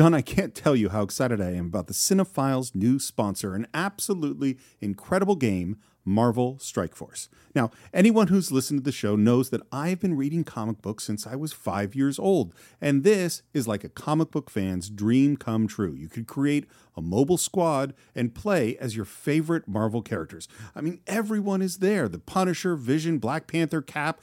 John, I can't tell you how excited I am about the Cine-Files' new sponsor, an absolutely incredible game, Marvel Strike Force. Now, anyone who's listened to the show knows that I've been reading comic books since I was five years old, and this is like a comic book fan's dream come true. You could create a mobile squad and play as your favorite Marvel characters. I mean, everyone is there the Punisher, Vision, Black Panther, Cap,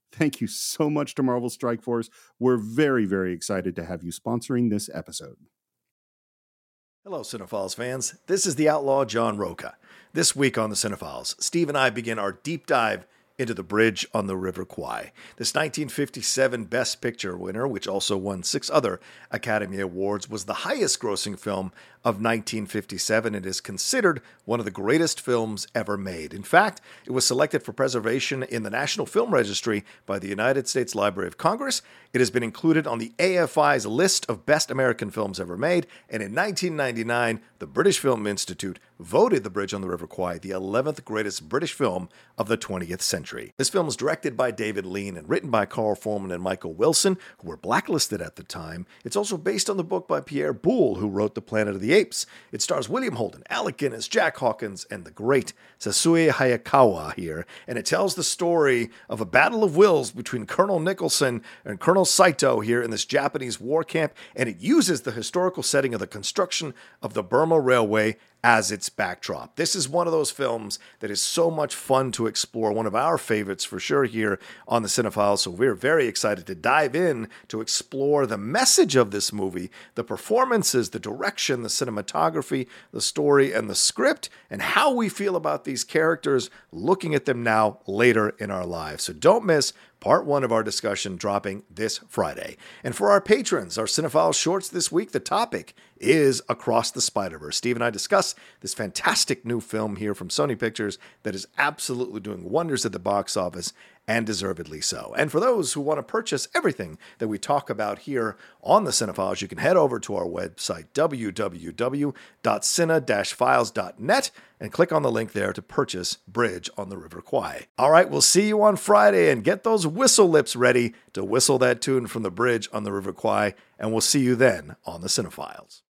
thank you so much to Marvel Strike Force. We're very, very excited to have you sponsoring this episode. Hello, Cine-Files fans. This is the outlaw John Rocha. This week on the Cine-Files, Steve and I begin our deep dive into the bridge on the River Kwai. This 1957 Best Picture winner, which also won six other Academy Awards, was the highest grossing film of 1957 and is considered one of the greatest films ever made. In fact, it was selected for preservation in the National Film Registry by the United States Library of Congress. It has been included on the AFI's list of best American films ever made, and in 1999, the British Film Institute voted The Bridge on the River Kwai the 11th greatest British film of the 20th century. This film is directed by David Lean and written by Carl Foreman and Michael Wilson, who were blacklisted at the time. It's also based on the book by Pierre Boulle, who wrote The Planet of the Apes. It stars William Holden, Alec Guinness, Jack Hawkins, and the great Sessue Hayakawa here, and it tells the story of a battle of wills between Colonel Nicholson and Colonel Saito here in this Japanese war camp, and it uses the historical setting of the construction of the Burma Railway as its backdrop. This is one of those films that is so much fun to explore, one of our favorites for sure here on the Cine-File. So we're very excited to dive in to explore the message of this movie, the performances, the direction, the cinematography, the story, and the script, and how we feel about these characters looking at them now later in our lives. So don't miss part one of our discussion dropping this Friday. And for our patrons, our Cine-File Shorts this week, the topic is Across the Spider Verse. Steve and I discuss this fantastic new film here from Sony Pictures that is absolutely doing wonders at the box office and deservedly so. And for those who want to purchase everything that we talk about here on the Cine-Files, you can head over to our website, www.cine-files.net, and click on the link there to purchase Bridge on the River Kwai. All right, we'll see you on Friday, and get those whistle lips ready to whistle that tune from the bridge on the River Kwai, and we'll see you then on the Cine-Files.